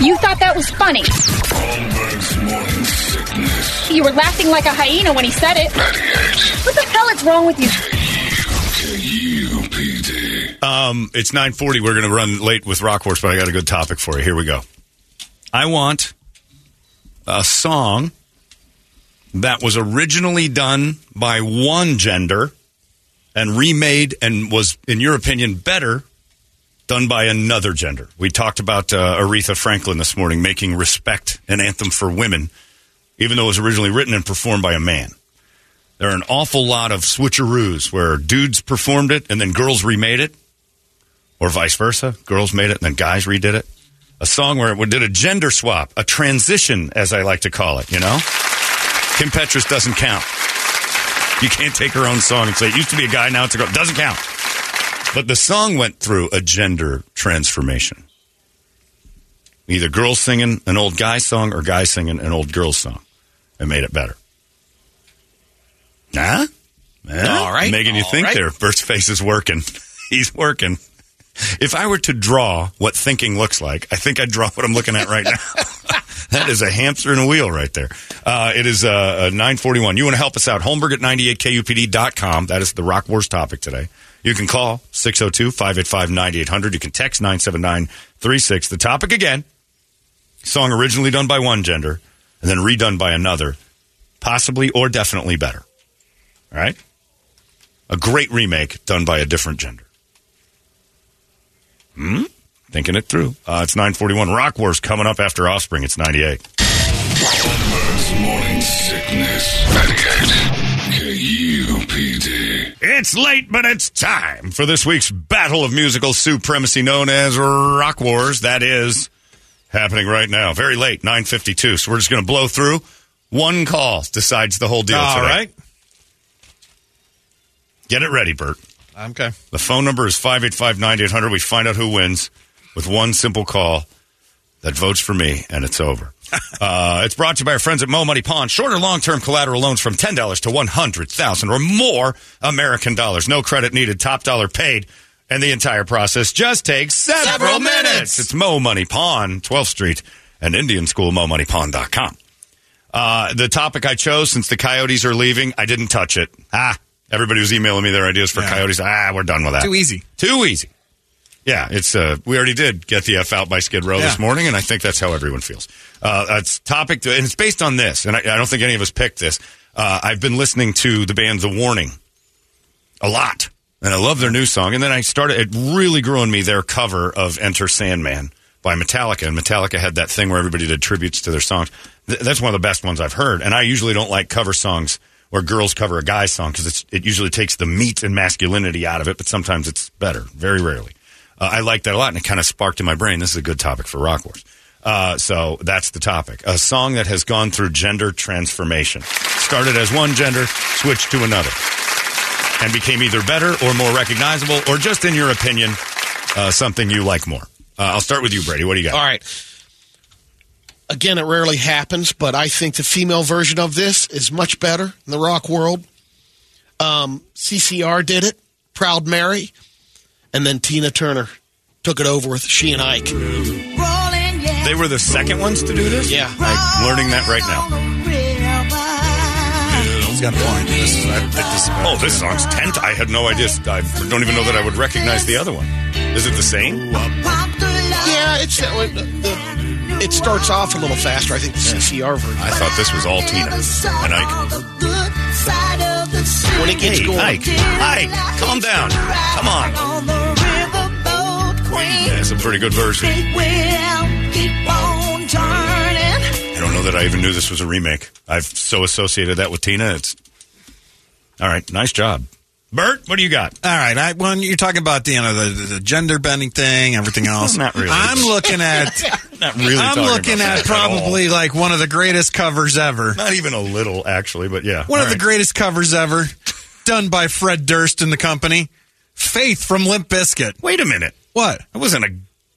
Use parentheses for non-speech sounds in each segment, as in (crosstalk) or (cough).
You thought that was funny. You were laughing like a hyena when he said it. What the hell is wrong with you? Um, it's 940. We're going to run late with Rock Wars, but I got a good topic for you. Here we go. I want a song that was originally done by one gender and remade and was, in your opinion, better done by another gender. We talked about uh, Aretha Franklin this morning making Respect an anthem for women, even though it was originally written and performed by a man. There are an awful lot of switcheroos where dudes performed it and then girls remade it, or vice versa. Girls made it and then guys redid it. A song where it did a gender swap, a transition, as I like to call it, you know? Kim Petras doesn't count. You can't take her own song and say, it used to be a guy, now it's a girl. Doesn't count. But the song went through a gender transformation. Either girls singing an old guy song or guys singing an old girl song and made it better. Huh? Huh? All right, Making you all think right. there. Bert's face is working. (laughs) He's working. If I were to draw what thinking looks like, I think I'd draw what I'm looking at right now. (laughs) that is a hamster in a wheel right there. Uh, it is uh, uh, 941. You want to help us out? Holmberg at 98kupd.com. That is the Rock Wars topic today. You can call 602-585-9800. You can text 97936. The topic again, song originally done by one gender and then redone by another, possibly or definitely better. All right? A great remake done by a different gender. Hmm? Thinking it through. Uh, it's 941. Rock Wars coming up after Offspring. It's 98. Holmberg's morning sickness. 98 KUPD. It's late, but it's time for this week's battle of musical supremacy known as Rock Wars. That is happening right now. Very late, 952. So we're just going to blow through. One call decides the whole deal All today. right. Get it ready, Bert. Okay. The phone number is 585-9800. We find out who wins with one simple call that votes for me, and it's over. (laughs) uh, it's brought to you by our friends at Mo Money Pawn. Short or long-term collateral loans from $10 to 100000 or more American dollars. No credit needed, top dollar paid, and the entire process just takes several, Several minutes. minutes. It's Mo Money Pawn, 12th Street, and Indian School, MoMoneyPawn.com. Uh, the topic I chose, since the Coyotes are leaving, I didn't touch it. Ah, everybody was emailing me their ideas for Yeah. Coyotes. Ah, we're done with that. Too easy. Too easy. Yeah, it's uh, we already did get the F out by Skid Row this morning, and I think that's how everyone feels. Uh, it's topic, to, and it's based on this, and I, I don't think any of us picked this. Uh, I've been listening to the band The Warning a lot, and I love their new song. And then I started; it really grew on me their cover of "Enter Sandman" by Metallica, and Metallica had that thing where everybody did tributes to their songs. Th- that's one of the best ones I've heard, and I usually don't like cover songs where girls cover a guy's song because it usually takes the meat and masculinity out of it, but sometimes it's better. Very rarely. Uh, I like that a lot, and it kind of sparked in my brain. This is a good topic for Rock Wars. Uh, so that's the topic. A song that has gone through gender transformation. Started as one gender, switched to another, and became either better or more recognizable, or just in your opinion, uh, something you like more. Uh, I'll start with you, Brady. What do you got? All right. Again, it rarely happens, but I think the female version of this is much better in the rock world. Um, CCR did it, Proud Mary, and then Tina Turner took it over with She and Ike. They were the second ones to do this? Yeah. I'm learning that right now. He's got a point. This is, I, this, Oh, this song's tent. I had no idea. I don't even know that I would recognize the other one. Is it the same? Yeah, it's that one. The, the- it starts off a little faster. I think the CCR version. I thought this was all Tina and Ike. When it gets Hey, going, Ike, Ike, calm down. Come on. That's a pretty good version. I don't know that I even knew this was a remake. I've so associated that with Tina. It's all right. Nice job, Bert. What do you got? All right, I, when you're talking about the, you know the, the gender bending thing, everything (laughs) else, Not really. I'm looking at (laughs) Not really. I'm looking about at that all. probably like one of the greatest covers ever. not even a little actually, but yeah. One All of the greatest covers ever, done by Fred Durst and the company. Faith from Limp Bizkit. Wait a minute. What? That wasn't a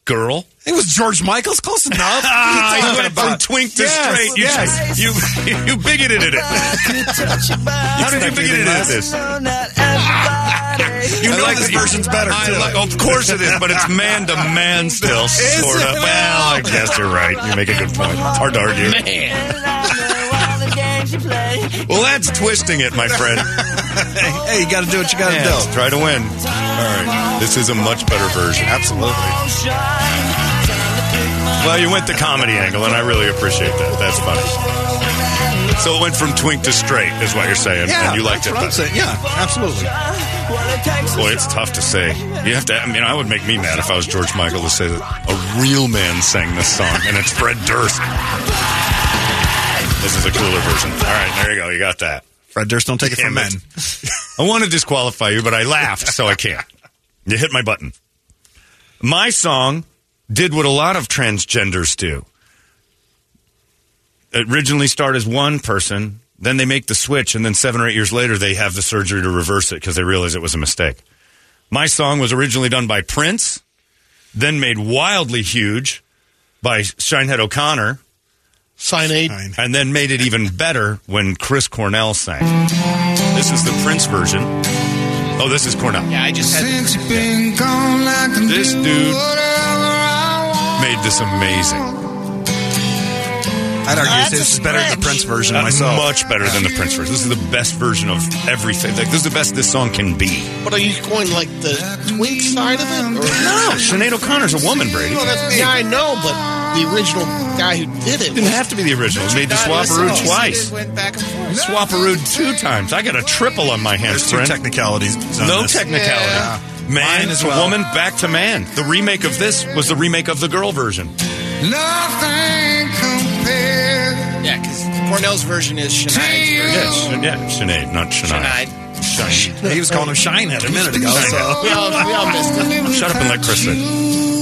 girl. It was George Michael's close enough. (laughs) Ah, you you went talking from twink to Yes, straight. You, yes. (laughs) you, you bigoted it. How did you Expect bigot it anything at less? this? You I know like this version's better too. like- of course it is, but it's man to man still, sort of. it? Well, I guess you're right. You make a good point. It's hard to argue. Man. well, that's twisting it, my friend. Hey, you got to do what you got to Yeah, do. try to win. All right, this is a much better version. Absolutely. Well, you went the comedy angle, and I really appreciate that. That's funny. So it went from twink to straight, is what you're saying, Yeah, and you liked that's it what I'm saying. Yeah, absolutely. Boy, it's tough to say. You have to. I mean, I would make me mad if I was George Michael to say that a real man sang this song, and it's Fred Durst. This is a cooler version. All right, there you go. You got that. Fred Durst, don't take it from Damn men. (laughs) I want to disqualify you, but I laughed, so I can't. You hit my button. My song did what a lot of transgenders do. It originally started as one person, then they make the switch, and then seven or eight years later, they have the surgery to reverse it because they realize it was a mistake. My song was originally done by Prince, then made wildly huge by Shinehead O'Connor, Cyanide. Fine. and then made it even better when Chris Cornell sang. This is the Prince version. Oh, this is Cornell. Yeah, I just had. This dude made this amazing. I'd argue That's this is better than the. Prince version Uh, myself. Much better than the Prince version. This is the best version of everything. Like, this is the best this song can be. But are you going like the twink side of it? Or? No, Sinead O'Connor's a woman, Brady. No, that's, yeah, I know, but the original guy who did it didn't have to be the original. It made the Swaparoo twice. Went back and forth. Swaparoo two times. I got a triple on my hands, There's two friend. technicalities. on No this. technicality. Yeah. Man Mine as to well. woman, back to man. The remake of this was the remake of the girl version. Nothing compared. Yeah, because Cornell's version is Shania's version. Yes, yeah, Sinead, not Shania. Shania. He was calling him Shinehead a minute ago. So. We all, we all missed it. Shut up and let Chris sing.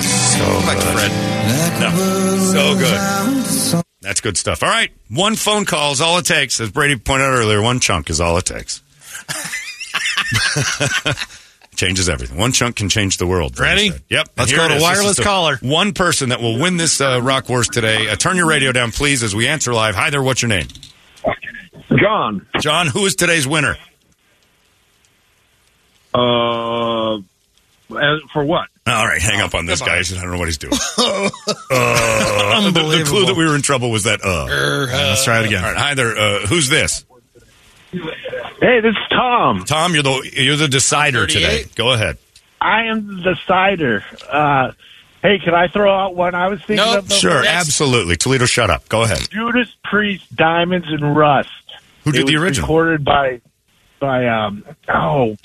So Back to good. Fred. No, so good. That's good stuff. All right, one phone call is all it takes. As Brady pointed out earlier, one chunk is all it takes. (laughs) Changes everything. One chunk can change the world. Brady Ready? said. Yep. Let's go to wireless caller. One person that will win this uh, Rock Wars today. Uh, turn your radio down, please, as we answer live. Hi there. What's your name? John, John. Who is today's winner? uh, as- for what? All right, hang up on this guy. I don't know what he's doing. (laughs) uh, the, the clue that we were in trouble was that. Uh. Let's try it again. All right, hi there. Uh, who's this? Hey, this is Tom. Tom, you're the you're the decider today. Go ahead. I am the decider. Uh, hey, can I throw out one I was thinking Nope. of? Sure, Next. absolutely. Toledo, shut up. Go ahead. Judas Priest, Diamonds and Rust. Who did It the was original? Recorded by, by um, oh,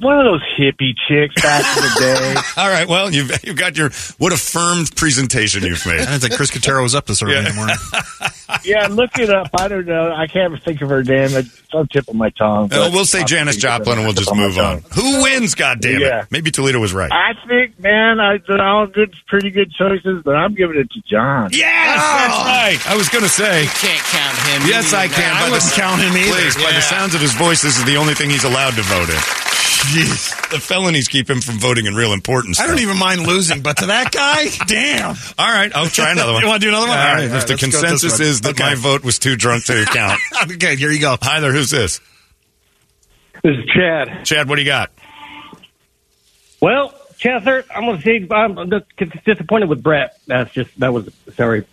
one of those hippie chicks back in the day. (laughs) All right. Well, you've you've got your what affirmed presentation you've made. I didn't think Chris Katero was up this early Yeah. in the morning. (laughs) yeah, look it up. I don't know. I can't think of her name. It's on the tip of my tongue. Uh, well, we'll say I'll Janis think of it Joplin, and we'll just move on. Who wins? God damn Yeah. it! Maybe Toledo was right. I think, man, I, they're all good, pretty good choices, but I'm giving it to John. Yes, that's oh! right. I was going to say. Can't count him. Yes, I can. I By the- wouldn't count him either. Please, by the sounds of his voice, this is the only thing he's allowed to vote in. Jeez. The felonies keep him from voting in real importance. I don't even mind losing, but to that guy, (laughs) damn. All right, I'll try another one. (laughs) You wanna do another one? All All right. right, If the let's go with this consensus is that Okay. my vote was too drunk to count. (laughs) okay, here you go. Hi there. Who's this? This is Chad. Chad, what do you got? Well, Chester, I'm going to say I'm just disappointed with Brett. That's just that was sorry.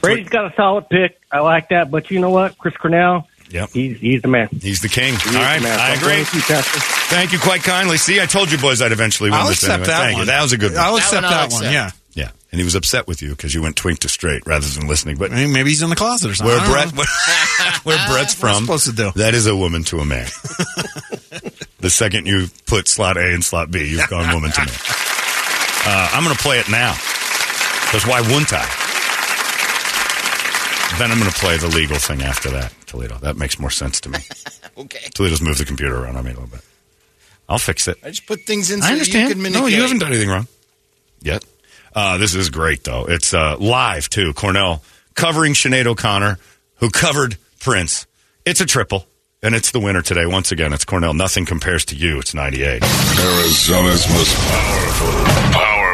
Brady's got a solid pick. I like that, but you know what? Chris Cornell, Yep. he's he's the man. He's the king. He's All right, the man. I agree. Thank you, Chester. Thank you quite kindly. See, I told you boys I'd eventually win I'll this accept anyway. that Thank one. you. That was a good one. I'll That accept one I'll that one. Yeah. yeah, and he was upset with you because you went twink to straight rather than listening. But I mean, maybe he's in the closet or something. where Brett, know. (laughs) where Brett's from, supposed to do? that is a woman to a man. (laughs) the second you put slot A and slot B, you've gone woman to man. (laughs) Uh, I'm going to play it now. Because why wouldn't I? Then I'm going to play the legal thing after that, Toledo. That makes more sense to me. (laughs) Okay. Toledo's moved the computer around on me a little bit. I'll fix it. I just put things in so I you understand. can no, you haven't done anything wrong yet. Uh, this is great, though. It's uh, live, too. Cornell covering Sinead O'Connor, who covered Prince. It's a triple, and it's the winner today. Once again, it's Cornell. Nothing compares to you. It's 98. Arizona's most powerful, powerful